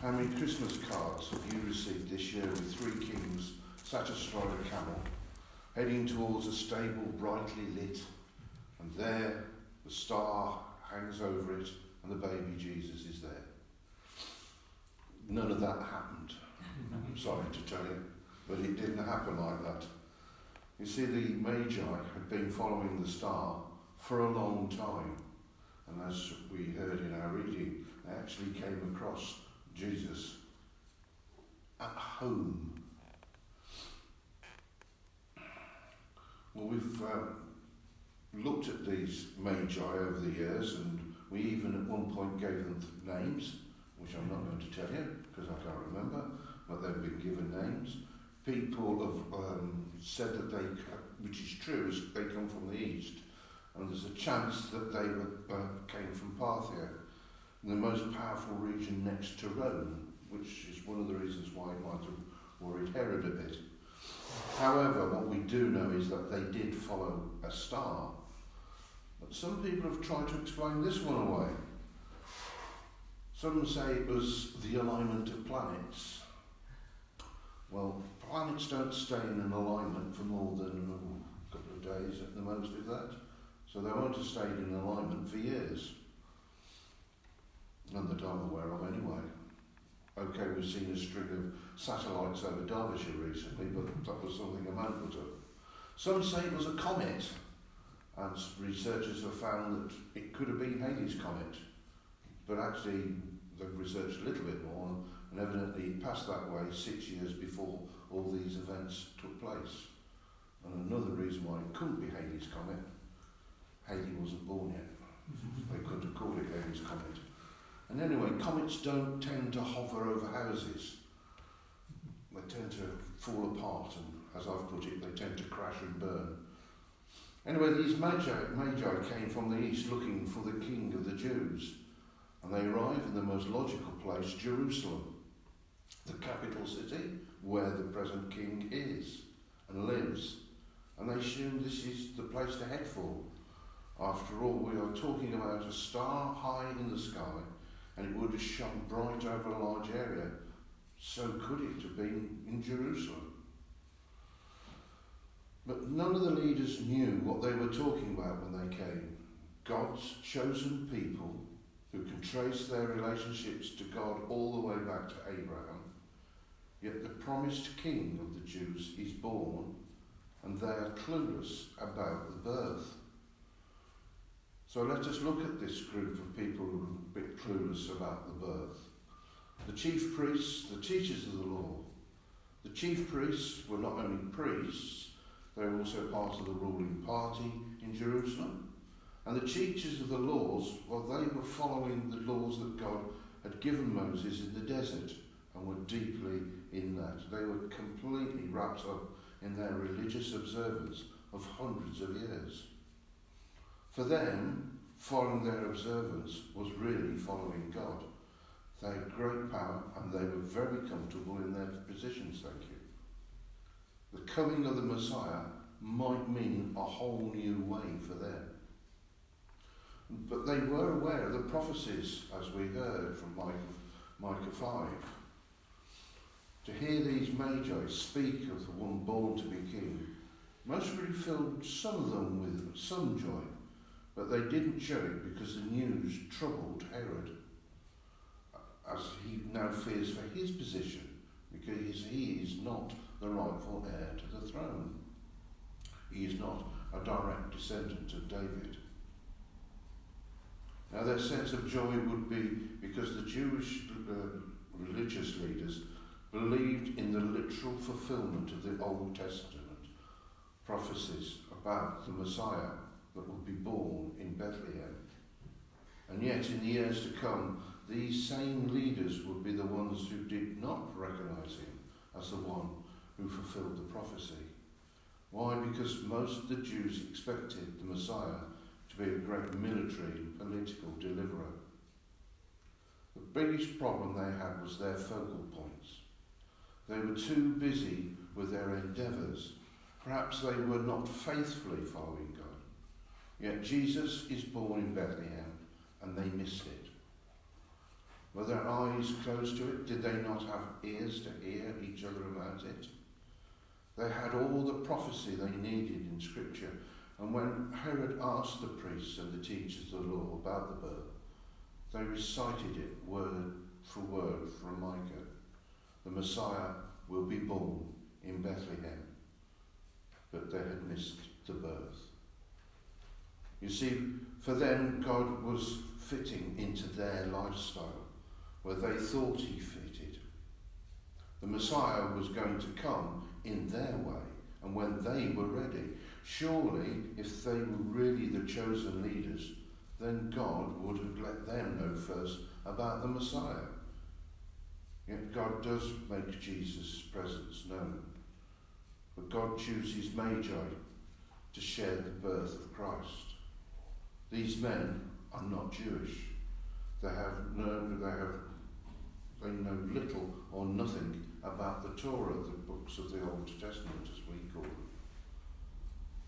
How many Christmas cards have you received this year with three kings astride a camel, heading towards a stable brightly lit, and there the star hangs over it and the baby Jesus is there? None of that happened. I'm sorry to tell you, but it didn't happen like that. You see, the Magi had been following the star for a long time, and as we heard in our reading, they actually came across Jesus at home. Well, we've um, looked at these magi over the years, and we even at one point gave them names, which I'm not going to tell you because I can't remember, but they've been given names. People have um, said that they, which is true, is they come from the east, and there's a chance that they were, uh, came from Parthia the most powerful region next to Rome, which is one of the reasons why it might have worried Herod a bit. However, what we do know is that they did follow a star. But some people have tried to explain this one away. Some say it was the alignment of planets. Well, planets don't stay in an alignment for more than a couple of days at the most, if that. So they won't have stayed in alignment for years. None that I'm aware of anyway. Okay, we've seen a string of satellites over Derbyshire recently, but that was something a put up. Some say it was a comet, and researchers have found that it could have been Halley's Comet. But actually, they've researched a little bit more, and evidently passed that way six years before all these events took place. And another reason why it couldn't be Halley's Comet, Halley wasn't born yet. they couldn't have called it Halley's Comet. And anyway, comets don't tend to hover over houses. They tend to fall apart, and as I've put it, they tend to crash and burn. Anyway, these magi, magi came from the east looking for the king of the Jews, and they arrive in the most logical place, Jerusalem, the capital city where the present king is and lives. And they assume this is the place to head for. After all, we are talking about a star high in the sky and it would have shone bright over a large area. So could it have been in Jerusalem. But none of the leaders knew what they were talking about when they came. God's chosen people who can trace their relationships to God all the way back to Abraham. Yet the promised king of the Jews is born, and they are clueless about the birth. So let us look at this group of people who are a bit clueless about the birth. The chief priests, the teachers of the law. The chief priests were not only priests, they were also part of the ruling party in Jerusalem. And the teachers of the laws, well, they were following the laws that God had given Moses in the desert and were deeply in that. They were completely wrapped up in their religious observance of hundreds of years. For them, following their observance was really following God. They had great power and they were very comfortable in their positions, thank you. The coming of the Messiah might mean a whole new way for them. But they were aware of the prophecies, as we heard from Micah, Micah 5. To hear these magi speak of the one born to be king most really filled some of them with some joy. But they didn't show it because the news troubled Herod, as he now fears for his position, because he is not the rightful heir to the throne. He is not a direct descendant of David. Now, their sense of joy would be because the Jewish uh, religious leaders believed in the literal fulfillment of the Old Testament prophecies about the Messiah that would be born in Bethlehem. And yet, in the years to come, these same leaders would be the ones who did not recognize him as the one who fulfilled the prophecy. Why? Because most of the Jews expected the Messiah to be a great military and political deliverer. The biggest problem they had was their focal points. They were too busy with their endeavours. Perhaps they were not faithfully following God. Yet Jesus is born in Bethlehem and they missed it. Were their eyes closed to it? Did they not have ears to hear each other about it? They had all the prophecy they needed in Scripture, and when Herod asked the priests and the teachers of the law about the birth, they recited it word for word from Micah. The Messiah will be born in Bethlehem. But they had missed the birth. You see, for them, God was fitting into their lifestyle where they thought he fitted. The Messiah was going to come in their way and when they were ready. Surely, if they were really the chosen leaders, then God would have let them know first about the Messiah. Yet God does make Jesus' presence known. But God chooses Magi to share the birth of Christ. These men are not Jewish. They have no, they have, they know little or nothing about the Torah, the books of the Old Testament, as we call them.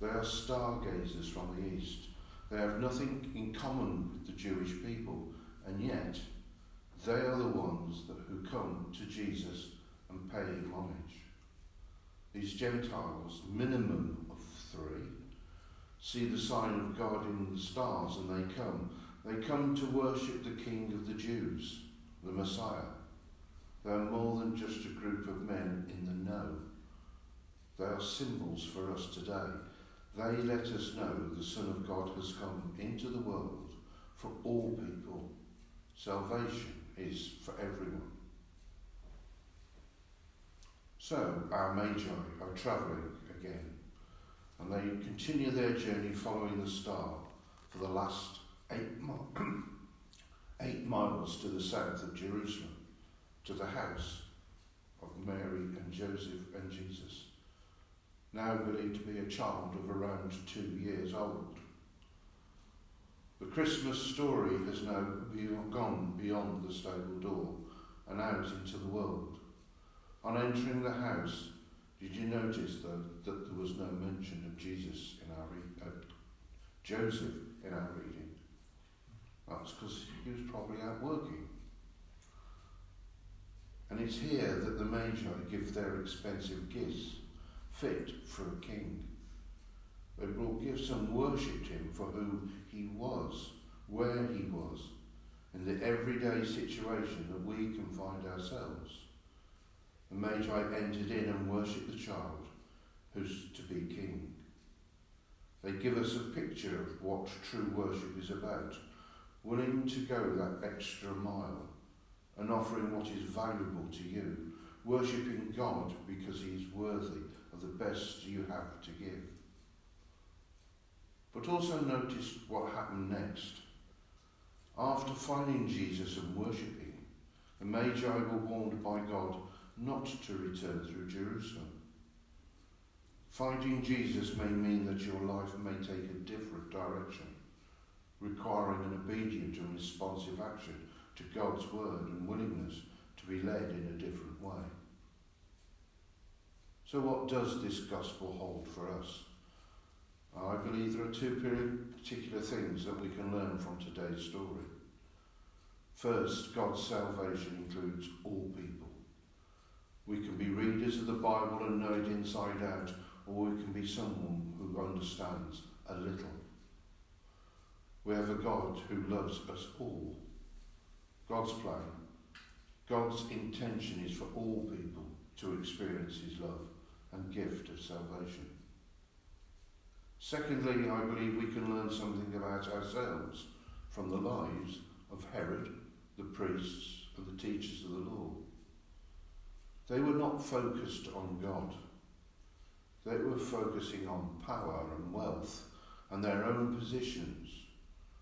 They are stargazers from the east. They have nothing in common with the Jewish people, and yet they are the ones that, who come to Jesus and pay him homage. These Gentiles, minimum see the sign of God in the stars and they come. They come to worship the King of the Jews, the Messiah. They are more than just a group of men in the know. They are symbols for us today. They let us know the Son of God has come into the world for all people. Salvation is for everyone. So our Magi are travelling again, and they continue their journey following the star for the last eight, mi- eight miles to the south of Jerusalem, to the house of Mary and Joseph and Jesus, now believed to be a child of around two years old. The Christmas story has now gone beyond the stable door and out into the world. On entering the house, did you notice though that there was no mention of Jesus in our re- uh, Joseph in our reading? That's because he was probably out working. And it's here that the Magi give their expensive gifts, fit for a king. They brought gifts and worshipped him for who he was, where he was, in the everyday situation that we can find ourselves. The Magi entered in and worshipped the child who's to be king. They give us a picture of what true worship is about, willing to go that extra mile and offering what is valuable to you, worshipping God because he is worthy of the best you have to give. But also notice what happened next. After finding Jesus and worshipping, the Magi were warned by God not to return through Jerusalem. Finding Jesus may mean that your life may take a different direction, requiring an obedient and responsive action to God's word and willingness to be led in a different way. So, what does this gospel hold for us? I believe there are two particular things that we can learn from today's story. First, God's salvation includes all people. We can be readers of the Bible and know it inside out, or we can be someone who understands a little. We have a God who loves us all. God's plan, God's intention is for all people to experience his love and gift of salvation. Secondly, I believe we can learn something about ourselves from the lives of Herod, the priests, and the teachers of the law. They were not focused on God. They were focusing on power and wealth and their own positions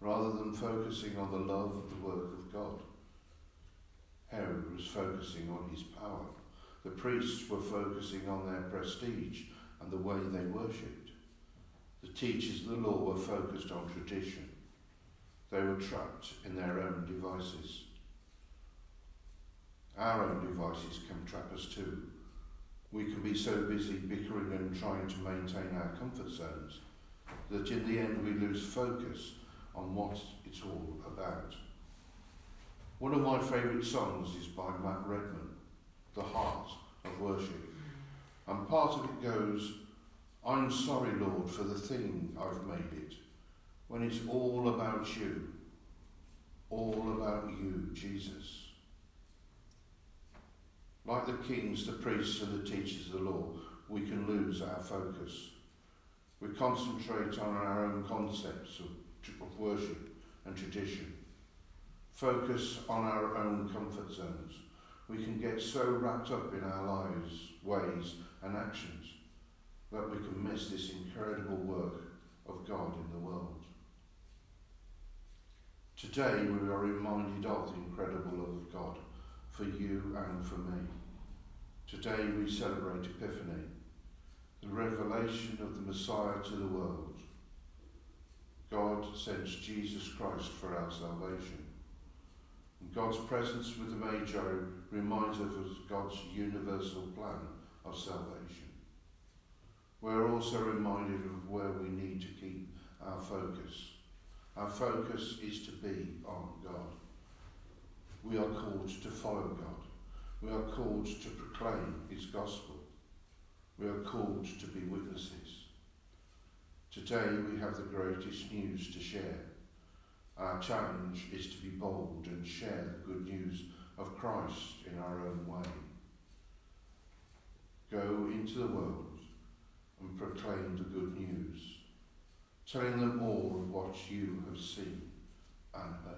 rather than focusing on the love of the work of God. Herod was focusing on his power. The priests were focusing on their prestige and the way they worshipped. The teachers of the law were focused on tradition. They were trapped in their own devices. Our own devices can trap us too. We can be so busy bickering and trying to maintain our comfort zones that in the end we lose focus on what it's all about. One of my favourite songs is by Matt Redman, The Heart of Worship. And part of it goes, I'm sorry, Lord, for the thing I've made it, when it's all about you, all about you, Jesus. Like the kings, the priests, and the teachers of the law, we can lose our focus. We concentrate on our own concepts of, of worship and tradition. Focus on our own comfort zones. We can get so wrapped up in our lives, ways, and actions that we can miss this incredible work of God in the world. Today we are reminded of the incredible love of God for you and for me. Today we celebrate Epiphany, the revelation of the Messiah to the world. God sends Jesus Christ for our salvation. And God's presence with the Magi reminds us of God's universal plan of salvation. We're also reminded of where we need to keep our focus. Our focus is to be on God. We are called to follow God. We are called to proclaim his gospel. We are called to be witnesses. Today we have the greatest news to share. Our challenge is to be bold and share the good news of Christ in our own way. Go into the world and proclaim the good news, telling them all of what you have seen and heard.